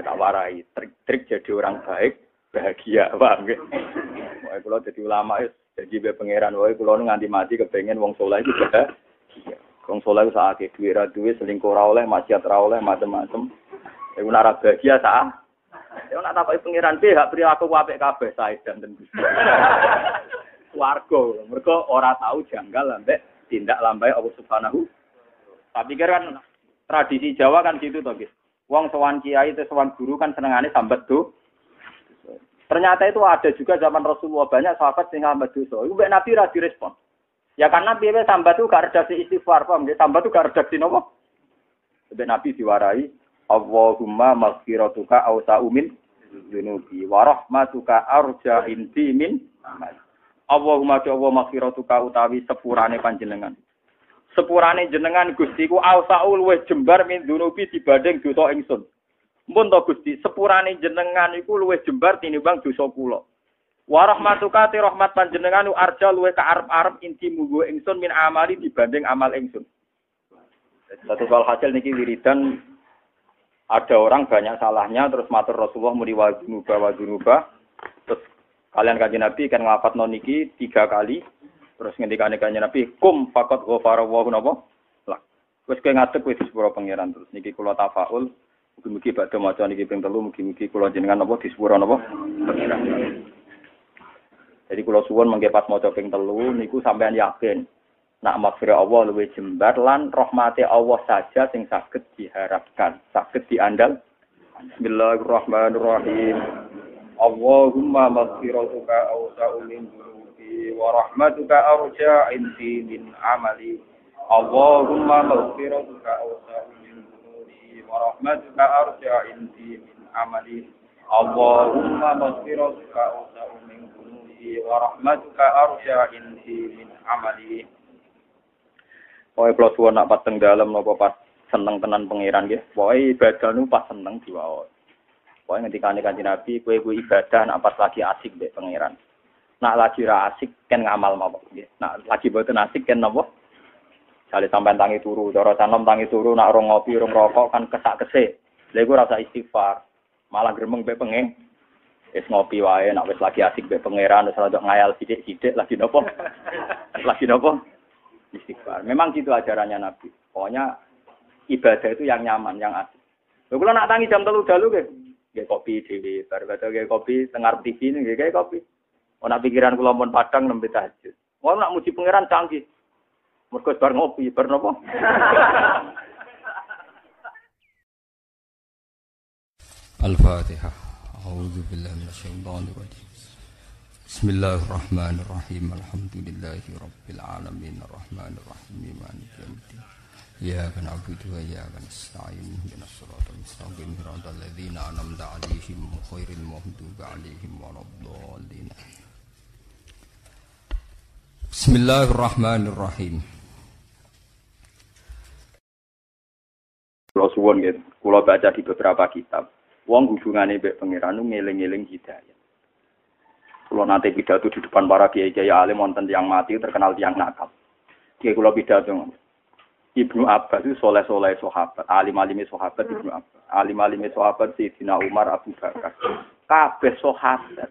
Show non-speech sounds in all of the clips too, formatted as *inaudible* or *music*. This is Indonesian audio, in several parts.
ya tak warai. Trik-trik jadi orang baik, bahagia, *laughs* nggih? Wae kula jadi ulama wis jadi be pangeran wae kula nganti mati kepengen wong iku bahagia. Wong iku sakake duwe ra duwe selingkuh ra oleh, maksiat ra oleh, macam-macam. Iku ora bahagia sak. Ya nak takoki pangeran be hak perilaku apik kabeh sae dan *laughs* Warga, mereka ora tahu janggal ambek tindak lambai Allah Subhanahu. Tapi kan tradisi Jawa kan gitu toh, guys. Wong sowan kiai itu sowan guru kan senengane sambat tuh. Ternyata itu ada juga zaman Rasulullah banyak sahabat sing sambat dosa. Iku mbek Nabi ra direspon. Ya karena piye sambat tuh gak redaksi istighfar, paham nggih? Sambat tuh gak redaksi nopo? Mbek Nabi diwarai, Allahumma maghfiratuka awsa'u min dunubi wa rahmatuka arja inti min Allahumma ya Allah maghfiratuka utawi sepurane panjenengan. Sepurane jenengan Gusti ku awsa'u luwih jembar min dunubi dibanding dosa ingsun. Mun to Gusti, sepurane jenengan iku luwih jembar tinimbang dosa kula. Wa rahmatuka ti rahmat panjenengan arja luwih ka arep-arep inti munggo ingsun min amali dibanding amal ingsun. Satu soal hasil niki wiridan ada orang banyak salahnya terus matur Rasulullah muni wa dunuba wa dunuba terus kalian kaji Nabi kan ngafat noniki tiga kali terus ngendikane kaji Nabi kum fakot ghafara wa napa lah wis kowe ngadeg wis sepuro pangeran terus niki kula tafaul mugi-mugi badhe maca niki ping telu mugi-mugi kula jenengan napa di sepuro napa jadi kula suwun mengke pas maca ping telu niku sampean yakin nak maghfirah Allah luwih jembar lan rahmati Allah saja sing saged diharapkan, saged diandal. Bismillahirrahmanirrahim. Allahumma maghfiratuka awsa'u min arja inti min amali. Allahumma maghfiratuka awsa'u min dhunubi wa rahmatuka arja inti min amali. Allahumma maghfiratuka awsa'u min dhunubi wa rahmatuka arja inti min amali. Pokoknya kalau nak pas dalam nopo pas seneng tenan pangeran gitu. Pokoknya ibadah nu pas seneng diwao. Pokoknya ketika nih kanji nabi, kue kue ibadah nak pas lagi asik deh pangeran. Nak lagi ra asik kan ngamal mau gitu. Nak lagi boten asik kan nopo. Kali sampai tangi turu, cara canom tangi turu, nak rong ngopi, rong rokok kan kesak kese. Lego rasa istighfar, malah gremeng be pengen. Wis ngopi wae, nak wis lagi asik be pangeran, wis rada ngayal sidik-sidik lagi nopo. *laughs* lagi nopo istighfar. Memang gitu ajarannya Nabi. Pokoknya ibadah itu yang nyaman, yang asik. Lho kalau nak tangi jam telu dalu ke, gak kopi kata gak kopi tengah TV ini gak kopi. Mau nak pikiran kula pun padang nembe tahajud. Mau nak muji pangeran canggih. Mergo bar ngopi, bar nopo? *laughs* Al-Fatihah. A'udzu billahi minasyaitonir rajim. Bismillahirrahmanirrahim. Alhamdulillahi rabbil alamin. Arrahmanirrahim. Maliki yaumiddin. Iyyaka na'budu wa iyyaka nasta'in. Ihdinas siratal mustaqim. Siratal ladzina an'amta 'alaihim ghairil maghdubi 'alaihim waladdallin. Bismillahirrahmanirrahim. Kalau suwon gitu, kalau baca di beberapa kitab, wong hubungannya mbek pangeran ngeling-eling hidayah. Kalau nanti pidato di depan para kiai kiai alim wonten yang mati terkenal tiang nakal. Kiai kulo pidato Ibnu Abbas itu soleh soleh sahabat, alim alimi sahabat Ibnu Abbas, alim alimi sahabat Sayyidina Umar Abu Bakar. Kabeh sahabat,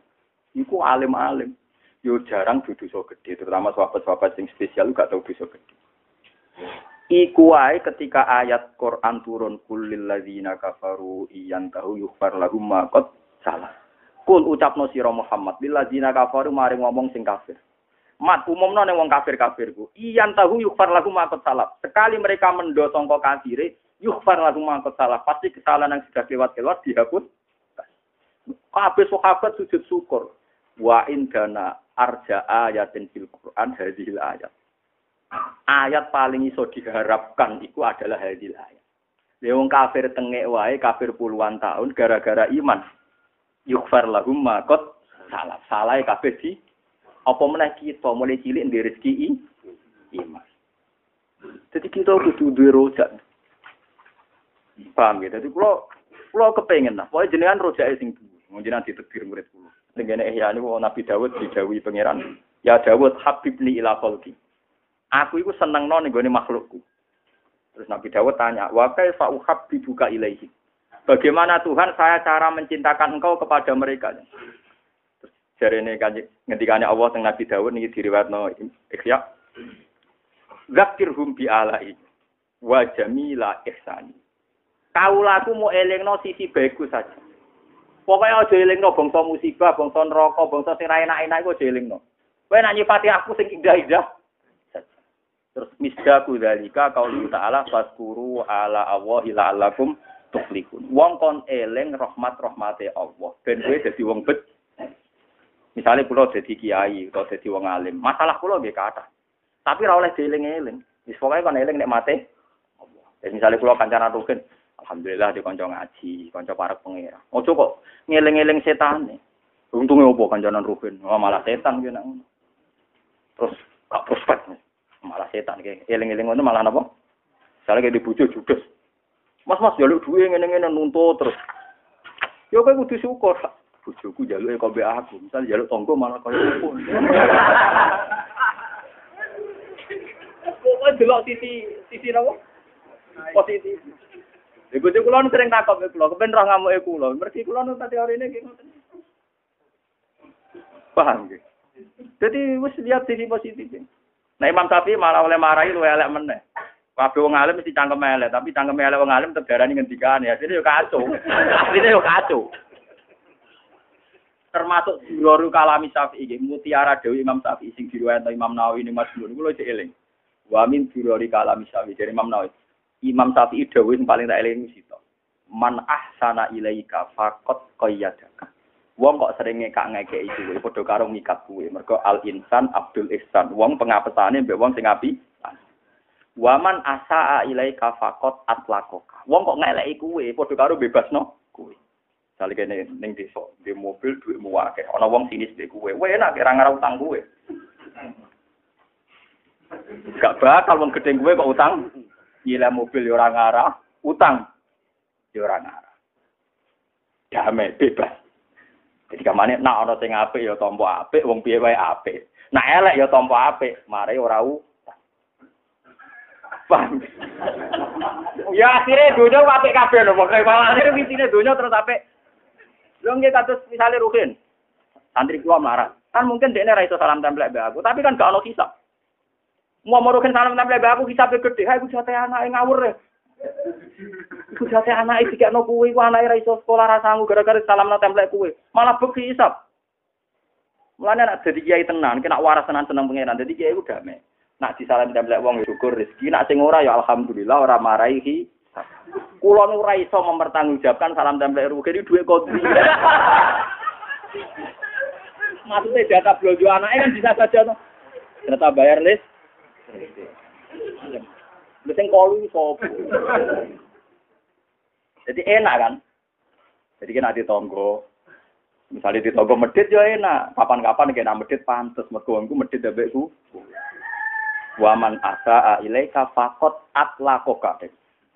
iku alim alim. Yo jarang dudu so gede, terutama sahabat-sahabat yang spesial gak tau dosa gede. Iku wae ketika ayat Quran turun kulil ladzina kafaru iyan tahu yughfar lahum ma salah. Kul ucapno sira Muhammad bila zina kafaru maring ngomong sing kafir. Mat umumno ning wong kafir-kafirku. Iyan tahu yukfar lagu makot salah. Sekali mereka mendo sangka kafire, yukfar lagu makot salah. Pasti kesalahan yang sudah lewat-lewat dihapus. Kabeh sahabat sujud syukur. Wa in dana arja ayatin fil Quran hadhil ayat. Ayat paling iso diharapkan itu adalah hadhil ayat. Wong kafir tengek wae, kafir puluhan tahun gara-gara iman. Yukfar lahum makot salah salah kabeh di apa meneh kita mulai cilik di rezeki iman. Jadi kita kudu duwe rojak. Paham ya? Jadi kalau kalau kepengen lah. Pokoknya jenengan rojak sing dulu jenengan ditetir murid kulo dengan ihya ini Nabi Dawud didawi pangeran ya Dawud habibni ila khalqi aku itu seneng non nih makhlukku terus Nabi Dawud tanya wa kaifa uhabbibuka ilaihi Bagaimana Tuhan saya cara mencintakan engkau kepada mereka? Terus jari ini kan ngendikannya Allah tentang Nabi Dawud ini diriwayatno Ikhya. Zakirhum bi alai wa jamila ihsani. Kaulaku mau elingno sisi bagus saja. Pokoknya aja elingno bangsa musibah, bangsa neraka, bangsa sing ra enak-enak iku aja elingno. Kowe nak nyifati aku sing indah-indah. Terus misdaku dalika qaulu ta'ala faskuru ala Allahi la'allakum tuflihun. Wong kon eling rahmat rahmate Allah. Ben kowe dadi wong bet. Misalnya kula dadi kiai atau dadi wong alim, masalah kula nggih kathah. Tapi ora oleh dieling-eling. Wis pokoke kon eling nek mate Allah. Misalnya kula kancana rugen, alhamdulillah di kanca ngaji, kanca para pengira. Ojo kok ngeling-eling setan. Untungnya opo kancanan rugen, oh, malah setan ki nek Terus gak prospek malah setan kayak eling-eling ngono malah napa? Misalnya kayak dibujuk judes. Mas mas jaluk duwe ngene-ngene nuntut terus. Yo kowe kudu syukur. Bojoku jaluke kok mbek aku. Misal jaluk tonggo malah koyo opo. Kok delok sisi sisi napa? Positif. Bojo kula sering takut ke kula, kepen roh ngamuke kula. Mergi kula nu teori ini gitu. Paham nggih? Jadi wis lihat sisi positif. Nah Imam Syafi'i malah oleh marahi lu elek meneh. Kabeh wong alim mesti cangkem elek, tapi cangkem elek wong alim terdarani ngendikan ya. Jadi yo kacau. *laughs* Asline yo kacau. Termasuk Durarul Kalami Syafi'i, mutiara Dewi Imam Syafi'i sing diriwayatno Imam Nawawi ini Mas Nur, kula cek eling. Wa min Durarul Kalami Syafi'i dari Imam Nawawi. Imam Syafi'i dawuh sing paling tak eling sito. Man ahsana ilaika faqad qayyadaka. Wong kok sering ngekak ngekeki kuwe padha karo ngikat kuwe. Mergo al insan Abdul Ihsan. Wong pengapesane mbek wong sing api. Waman asaa ilaika faqat atlakoka. Wong kok ngeleki kuwe padha karo bebasno kuwe. Sale kene ning desa, di mobil duitmu akeh. Ana wong sinis mbek kuwe. Kowe enak ora ngarep utang kuwe. Gak bakal wong gedhe kuwe kok utang. Gila mobil ya ora ngarah, utang ya ora ngarah. Damai bebas. Jadi kamane nak ana sing apik ya tampa apik, wong piye wae apik. Nak elek ya tampa apik, mare ora u. Paham? ya akhirnya dunia apik kabeh lho, pokoke malah akhirnya wisine dunia terus apik. Lho nggih kados misale Ruhin. Santri kula marah. Kan mungkin dekne ra iso salam tempel mbek aku, tapi kan gak ono hisab. Mau mau salam tempel aku hisabe gede, ha iku jate anake ngawur ya. Iku jate anake dikekno kuwi, ku anake ra iso sekolah ra sanggup gara-gara salamno templek kuwi. Malah beki isap. Mulane nak dadi kiai tenan, kena waras tenan seneng pangeran. Dadi kiai ku damai. Nak disalam templek wong syukur rezeki, nak sing ora ya alhamdulillah ora marahi Kulo nu ora iso mempertanggungjawabkan salam templek rugi ini duit kodri. Maksudnya data belanja anaknya kan bisa saja tuh. Ternyata bayar list. Lu sing kolu sapa? Jadi enak kan? Jadi kan ada tonggo. Misalnya di tonggo medit ya enak. Kapan-kapan kena medit pantes. Mergo aku medit ya beku. Waman asa ilaika fakot atlakoka.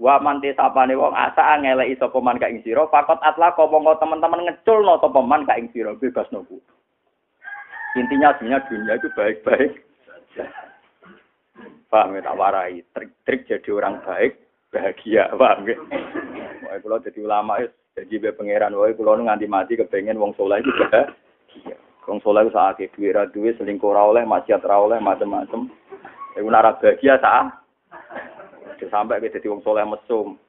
Waman te sapane wong asa ngeleki sapa man ka ing sira fakot atlako monggo teman-teman ngeculno sapa man ka ing sira bebas nopo. Intinya sebenarnya dunia itu baik-baik. Paham ya, tak warai. Trik-trik jadi orang baik, bahagia. Paham ya? Wah, kalau jadi ulama, jadi be pangeran. Wah, kalau nganti mati kepengen wong soleh itu bahagia. Wong soleh itu saat itu, duit duit selingkuh oleh, maksiat oleh, macam-macam. Iku nara bahagia saat. Sampai ke jadi wong soleh mesum.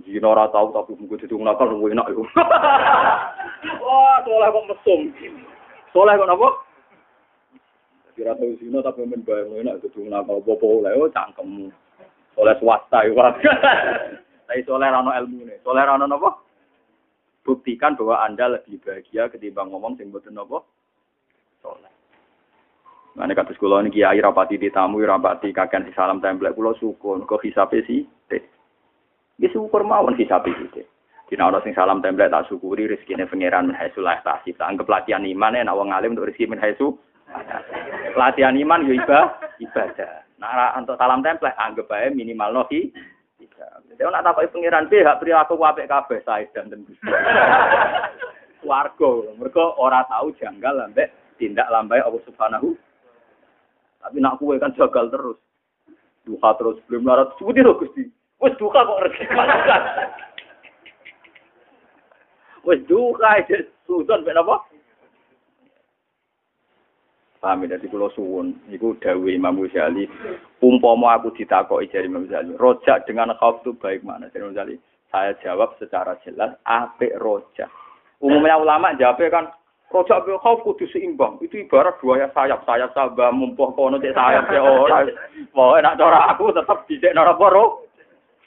Jadi ora tahu tapi mungkin jadi wong nakal luwih enak iku. *laughs* Wah, soleh kok mesum. Soleh kok napa? Kira tahu zina tapi men bayang enak itu nakal popo oleh oh cangkem. Soleh swasta iku. *laughs* Tapi soleh rano ilmu nih. Soleh rano napa? Buktikan bahwa Anda lebih bahagia ketimbang ngomong sing mboten napa? Soleh. Nah, kata sekolah ini kiai rapati ditamu, rapati kakek si salam template kulo syukur, kok hisape sih, teh. Dia syukur mawon hisape sih, teh. Dina orang sing salam template tak syukuri rezekine pangeran min haitsu la yahtasib. Anggap latihan iman ya wong alim untuk rezeki haitsu latihan iman yo ibadah. Nah, untuk salam template anggap aja minimal nohi. Jadi nak takoki pangeran be hak perilaku apik kabeh sae dan tentu. *laughs* Warga, mereka ora tahu janggal ambek tindak lambai Allah Subhanahu tapi nak kue kan jagal terus. Duka terus belum larat. Sudah loh Gusti. Wes duka kok rezeki *laughs* Wis duka susun ben apa? Paham ya, dari pulau suwun, itu dawe Imam Ghazali. Umpama aku ditakoki dari Imam Ghazali, rojak dengan khauf itu baik mana? Dari Imam Ghazali, saya jawab secara jelas, apik rojak. Umumnya ulama jawabnya kan, rojak bil khauf kudu seimbang. Itu ibarat dua ya sayap, sayap sabah mumpuh kono cek sayap cek ora. *laughs* Wah, enak cara aku tetap dicek nara poro.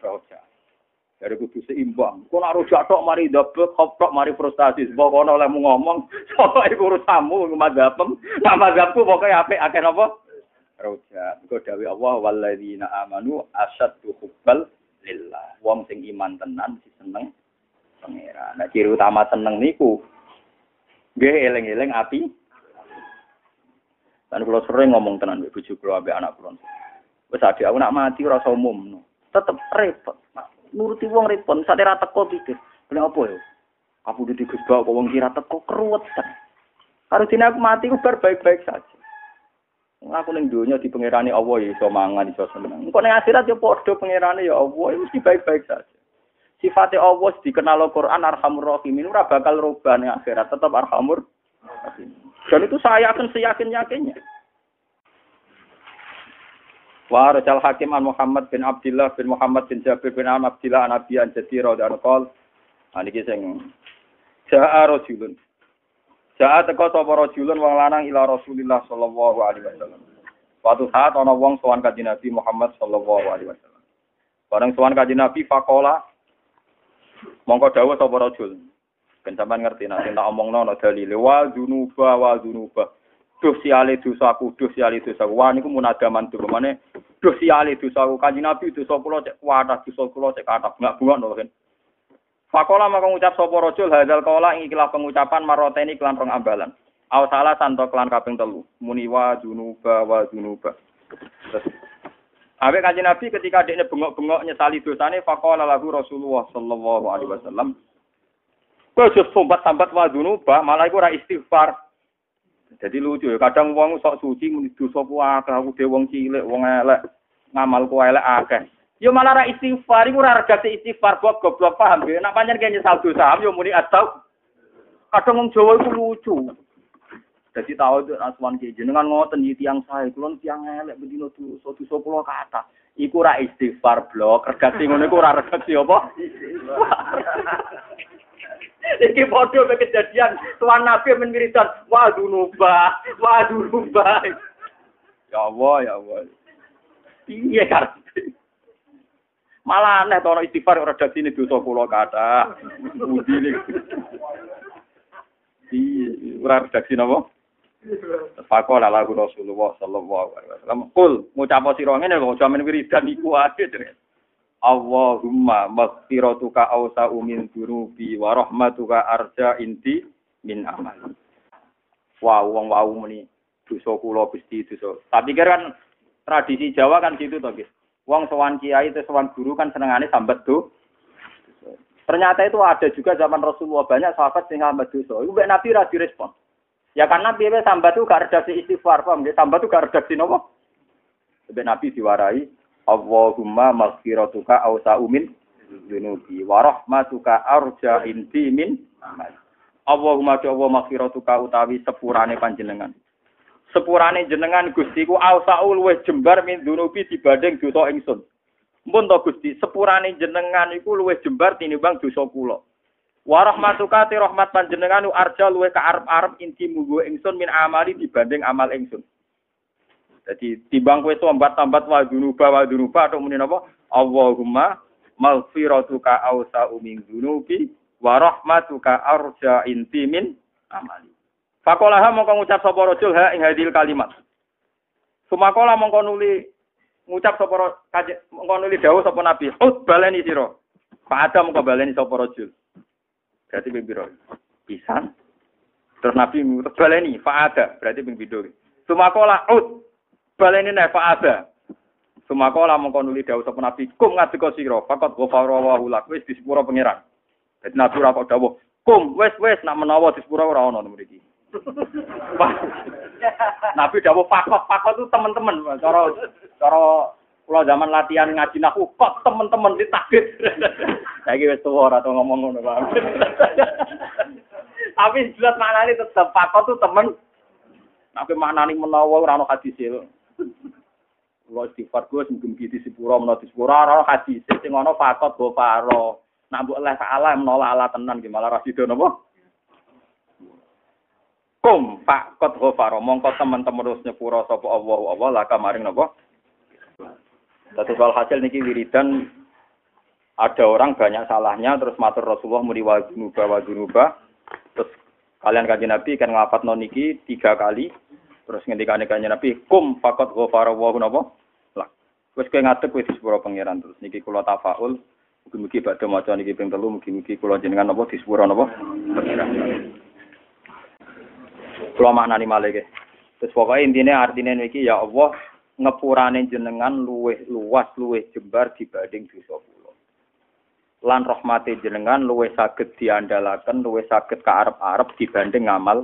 Rojak. Dari kudu seimbang. Kau nak rojak tok mari dapet, hop mari frustasi. Sebab kono oleh ngomong, *laughs* soalnya iku urusanmu, mazhabem. Nah mazhabku pokoknya apik akeh apa? Rojak. Kau dawi Allah, walladzina amanu asyaddu hubbal lillah. Wong sing iman tenan si seneng pangeran. Nah ciri utama seneng niku nggih eling-eling api. Dan kalau sering ngomong tenan mbek bojo kula anak kula. Wis ade aku nak mati ora usah umum. Tetep repot. Nuruti wong repot, sate ra teko pikir. Kena apa ya? Aku di digebak kok wong kira teko. Harus dene aku mati ku bar baik-baik saja. Aku ning donya di pangerane Allah ya iso mangan iso seneng. Kok ning akhirat ya padha pangerane ya Allah ya mesti baik-baik saja. Sifatnya Allah dikenal Al-Quran Arhamur Rahimin ora bakal rubah ning akhirat tetap Arhamur. Dan itu saya akan seyakin-yakinnya. Wa rajal hakim an Muhammad bin Abdullah bin Muhammad bin Jabir bin Am Abdullah an Abi an Jadira dan qol. Niki sing Ja'a rajulun. Ja'a teko sapa rajulun wong lanang ila Rasulillah sallallahu alaihi wasallam. Suatu saat ana wong sowan kanjeng Nabi Muhammad sallallahu alaihi wasallam. Bareng sowan kanjeng Nabi faqala mongko dawuh sapa rajul. Ben sampean ngerti nek tak omongno ana dalile wa dzunuba wa dzunuba. Duh siale dosaku, duh siale dosaku. Wah niku munadaman tuh mana? Duh siale dosaku. Kanjeng Nabi dosa kula cek kuatah, dosa kula cek kathah. Enggak bunga lho kan. Fakola maka ngucap sapa rajul hadzal qala ing pengucapan maroteni kelan rong ambalan. Aw salah santo kelan kaping telu. Muni wa dzunuba wa dzunuba. Terus kanjeng Nabi ketika dia bengok-bengok nyesali dosane faqala lahu Rasulullah sallallahu alaihi wasallam. Kau just sambat-sambat wa dzunuba malah iku ora istighfar. Jadi lucu ya, kadang wong sok suci muni dosa ku akeh, aku dhewe wong cilik, wong elek, ngamal ku elek akeh. Yo malah ra istighfar, iku ora regate istighfar kok goblok paham ya. Nek pancen kaya nyesal dosa, yo muni atau kadang wong Jawa iku lucu. Jadi tahu itu aswan ki jenengan ngoten iki tiyang sae, kula tiyang elek bedino dosa dosa kula kata. Iku ra istighfar blok, regate ngono iku ora regate apa? *laughs* Iki bodoh be kejadian tuan Nabi men wiridan, wah dunuba, wah dunuba. Ya Allah, ya Allah. Iya kan. Malah aneh to istighfar ora dadine dosa kula kata. Budi nih. Iya, ora redaksi napa? Fakola lagu Rasulullah sallallahu alaihi wasallam. Kul ngucap sira ngene lho, jamin wiridan iku ade jenenge. Allahumma maghfiratuka awsa'u min dunubi wa rahmatuka arja inti min amal. Wah, wong wau muni dosa kula Gusti dosa. Tapi kan tradisi Jawa kan gitu to, guys. Wong sowan kiai itu sowan guru kan senengane sambat tuh. Ternyata itu ada juga zaman Rasulullah banyak sahabat sing sambat dosa. Iku Nabi ra direspon. Ya karena piye sambat itu gak redaksi istighfar, paham nggih? Sambat itu gak redaksi nopo? Mbek Nabi diwarai Allahumma maghfiratuka awsa'u min dunubi wa rahmatuka arja inti min. Allahumma do Allah maghfiratuka utawi sepurane panjenengan. Sepurane jenengan Gusti ku awsa'u luwih jembar min dunubi dibanding dosa ingsun. Mumpun to Gusti, sepurane jenengan iku luwih jembar tinimbang dosa kula. Wa rahmatuka ti rahmat panjenengan arja luwih ka arep-arep inti munggo ingsun min amali dibanding amal ingsun. Jadi timbang kowe tambat-tambat wa dunuba wa dunuba atau muni napa? Allahumma maghfiratuka awsa'u min dunubi wa rahmatuka arja inti min amali. Fakolaha mongko ngucap sapa rajul ha ing hadil kalimat. Sumakola mongko nuli ngucap sapa mongko nuli dawuh sapa nabi. Ut baleni sira. Pak Adam mongko baleni sapa rajul. Berarti ping pira? Pisan. Terus nabi terus baleni fa berarti ping pindho. Sumakola ut baleni nek fa ada. Sumakola mongko nuli dawuh sapa nabi kum ngadeka sira fakot ghafara wa lak wis disepuro pangeran. Dadi nabi ora kok dawuh kum wis wis nak menawa disepuro ora ono mriki. *laughs* Nabi dawuh fakot fakot itu teman-teman cara cara Kalau zaman latihan ngaji nahu, kok teman-teman ditakdir. *laughs* Saya kira tua atau ngomong ngono Pak. *laughs* Tapi jelas maknanya tetap pakot tuh temen. Tapi maknanya menawa ora ono hadis itu. Kalau istighfar gue mungkin gitu si pura menolak di pura orang hadis sing ono fakot go faro. Nak mbok leh salah menolak ala tenan gimana rasido nopo? Kum fakot go faro mongko teman-teman terus nyepuro sapa Allah Allah lah kamaring nopo? Satu soal hasil niki wiridan ada orang banyak salahnya terus matur Rasulullah muni wa dunuba wa dunuba terus kalian kaji Nabi kan ngafat niki tiga kali terus ngendikane kanjeng Nabi kum fakot ghafara wa napa lah wis kowe ngadeg wis sepuro pangeran terus niki kula tafaul mugi-mugi badhe maca niki ping telu mugi-mugi kula jenengan napa di sepuro napa pangeran kula maknani malih terus pokoknya intinya artinya niki ya Allah ngepurane jenengan luweh luas luweh jembar dibanding dosa kula. Lan rahmate jenengan luweh saged diandalaken, luweh saged ka arep-arep dibanding ngamal.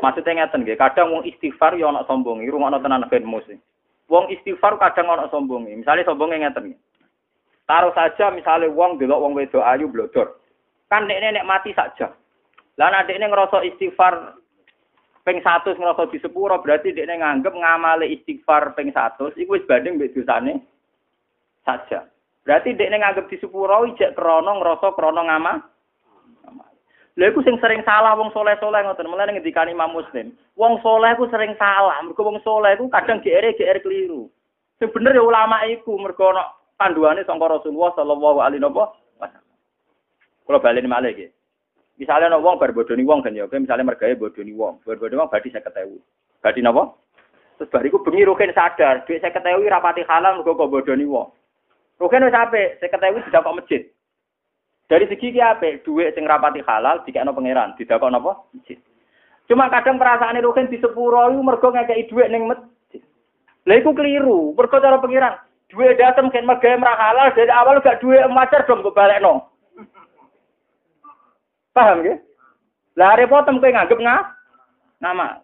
Maksudnya ngeten nggih, kadang wong istighfar ya ana sombongi, rungokno tenan ben musik. Wong istighfar kadang ana sombongi. Misalnya sombonge ngeten nggih. Taruh saja misalnya wong delok wong wedok ayu blodor. Kan nek nek mati saja. Lah nek ngerasa istighfar ping 100 ngrasa di sepuro berarti dia nganggep ngamale istighfar ping 100 iku wis banding mbek dosane saja. Berarti dia nganggep di sepuro ijek krana ngrasa krana ngama. Lha iku sing sering salah wong soleh-soleh ngoten. Mulane ngendikane Imam Muslim, wong soleh ku sering salah. Mergo wong soleh ku kadang GR GR keliru. Sing bener ya ulama iku mergo ana panduane sangka Rasulullah sallallahu alaihi wasallam. Kalau balik malih iki. Misalnya no wong bar bodoni wong kan ya, oke misalnya mergawe bodoni wong, bar bodoni wong saya ketahui. Berarti napa? Terus bariku bengi rugen sadar, saya ketahui rapati halal mergo kok bodoni wong. Rugen wis apik, saya ketahui tidak kok masjid. Dari segi ki apik, duit sing rapati halal dikekno pangeran, tidak kok napa? Masjid. Cuma kadang perasaan rugen di sepuro iku mergo ngekeki duit ning masjid. Lah iku keliru, mergo cara pangeran. Duit dateng kan mergawe halal dari awal gak duit macar dong kok balekno. Paham ya? Lah repot kowe nganggep nga nama.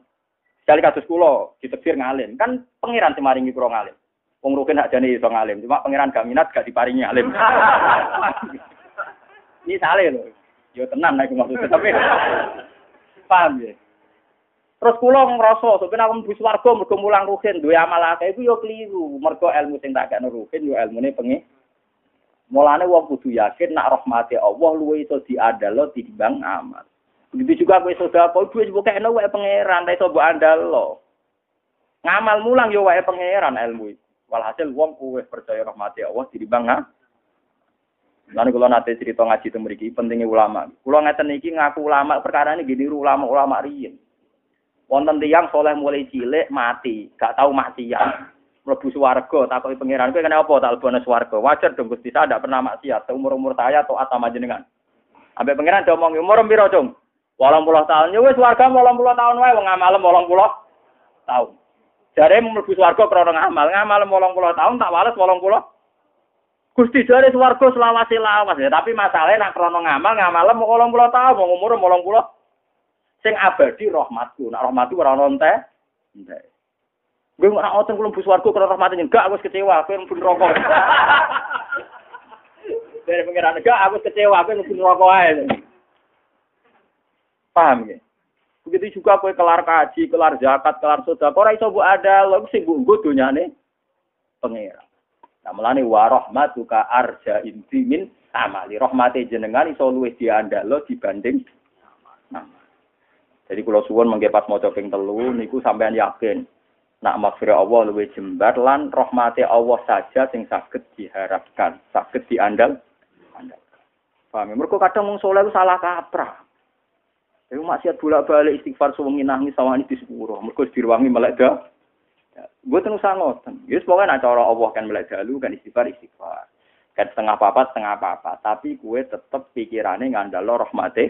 Sekali kasus kula ditekfir ngalim. Kan pangeran semaringi kula ngalim. Wong rugen hak jane iso ngalim, cuma pangeran gak minat gak diparingi ngalim. *laughs* Ini sale lho. Yo tenan nek maksudnya tapi paham ya? Terus kula ngrasa sampeyan aku mlebu swarga mergo mulang rugen duwe amal akeh iku yo keliru. Mergo ilmu sing tak kene rugen yo ilmune pengen Mulane wong kudu yakin nak rahmati Allah luwe iso diandalo timbang amal. Begitu juga kowe sedekah duwe mbok kene wae pangeran, ta iso mbok andalo. Ngamal mulang yo wae pangeran ilmu. Walhasil wong kuwe percaya rahmati Allah timbang amal. Lalu kalau nanti cerita ngaji itu meriki pentingnya ulama. Kalau ngeten iki ngaku ulama perkara ini gini ulama-ulama riyin. Wonten tiang soleh mulai cilik mati, gak tahu maksiat mlebu swarga takoki pangeran kowe kena apa tak lebone swarga? Wajar dong Gusti saya tidak pernah maksiat. Umur-umur saya atau atama jenengan. Ambil pangeran ngomong umur piro dong 80 tahun. Ya wis swarga 80 tahun wae wong amalem 80 tahun. Jare mlebu swarga krana ngamal ngamal 80 tahun tak wales 80 Gusti jare swarga selawase lawas ya tapi masalahnya nak krana ngamal ngamalem 80 tahun wong umur 80 sing abadi rahmatku nak rahmatku ora ono entek Gue nggak ngotot belum bus warga kalau rahmatnya enggak, aku kecewa, aku yang pun rokok. *laughs* Dari pengiran enggak, aku kecewa, aku yang pun rokok aja. Paham ya? Begitu juga aku kelar kaji, kelar zakat, kelar sudah. Kau iso bu ada, lo sih bu gue dunia nih pengiran. Nah melani warahmatuka arja intimin amali rahmati jenengan iso luwih lo dibanding. Jadi kalau suwon menggepas mau coping telu, niku sampean yakin nak maghfirah Allah luwe jembar lan rahmati Allah saja sing saged diharapkan, saged diandal. Andal. Paham? Ya? Kadang wong saleh salah kaprah. Iku maksiat bolak-balik istighfar suwengi nangis sawani di sepuro. Mergo diruwangi melek dah. Gue tenung sangoten. Ya pokoknya nak cara Allah kan melek dalu kan istighfar istighfar. Kan setengah apa setengah apa Tapi gue tetep pikirannya ngandalo rahmatih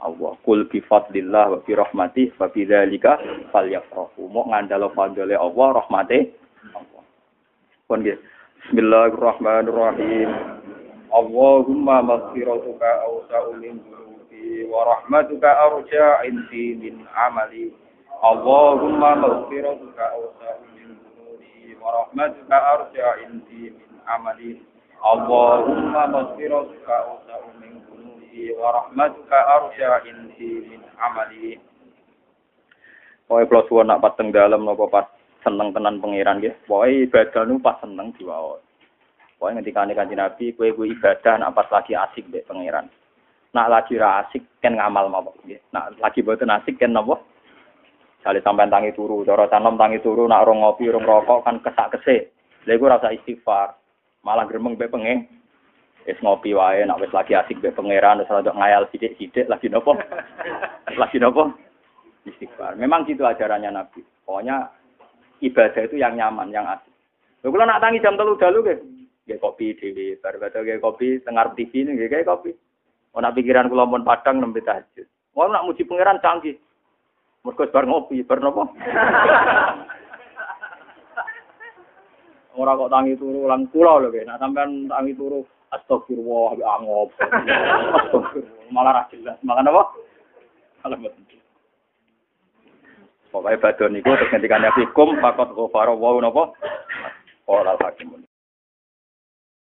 Allah. Kul bi fadlillah wa bi rahmatih wa bi dzalika falyafrahu. Mau ngandalo fadlile Allah rahmatih Allah. Pun nggih. Bismillahirrahmanirrahim. Allahumma maghfiratuka awsa'u min dhunubi wa rahmatuka arja indi min amali. Allahumma maghfiratuka awsa'u min dhunubi wa rahmatuka arja inti min amali Allahumma maghfiratuka awsa'u min dunubi wa rahmatuka arja inti min amali Pokoknya kalau suwon nak pas teng nopo pas seneng tenan pangeran nggih. Pokoke ibadah nu pas seneng diwaos. Pokoke ngendikane Kanjeng Nabi, kowe kuwi ibadah nak pas lagi asik mbek pangeran. Nak lagi ra asik kan ngamal mawon nggih. Nak lagi boten asik kan napa? Sale sampean tangi turu, cara canom tangi turu nak rong ngopi, rong rokok kan kesak-kesik. Lha iku rasa istighfar. Malah gremeng mbek pengen. Wis ngopi wae nak wis lagi asik mbek pangeran terus rada ngayal sithik-sithik lagi nopo? *laughs* lagi nopo? Istighfar. Memang gitu ajarannya Nabi. Pokoknya ibadah itu yang nyaman, yang asik. Lho kula nak tangi jam telu dalu nggih. Nggih kopi dhewe, bar nggih kopi tengar TV kayak kopi. Ana pikiran kula pun padang nembe tahajud. Mau nak muji pangeran canggih. Mergo bar ngopi, bar napa? Ora kok tangi turu lang kula lho nggih. Nak sampean tangi turu astagfirullah. Astagfirullah malah ra jelas. Makan apa? Alamat. Pokoknya badon itu terus ketika nabi kum fakot ghafara wa napa? Qala al-hakim.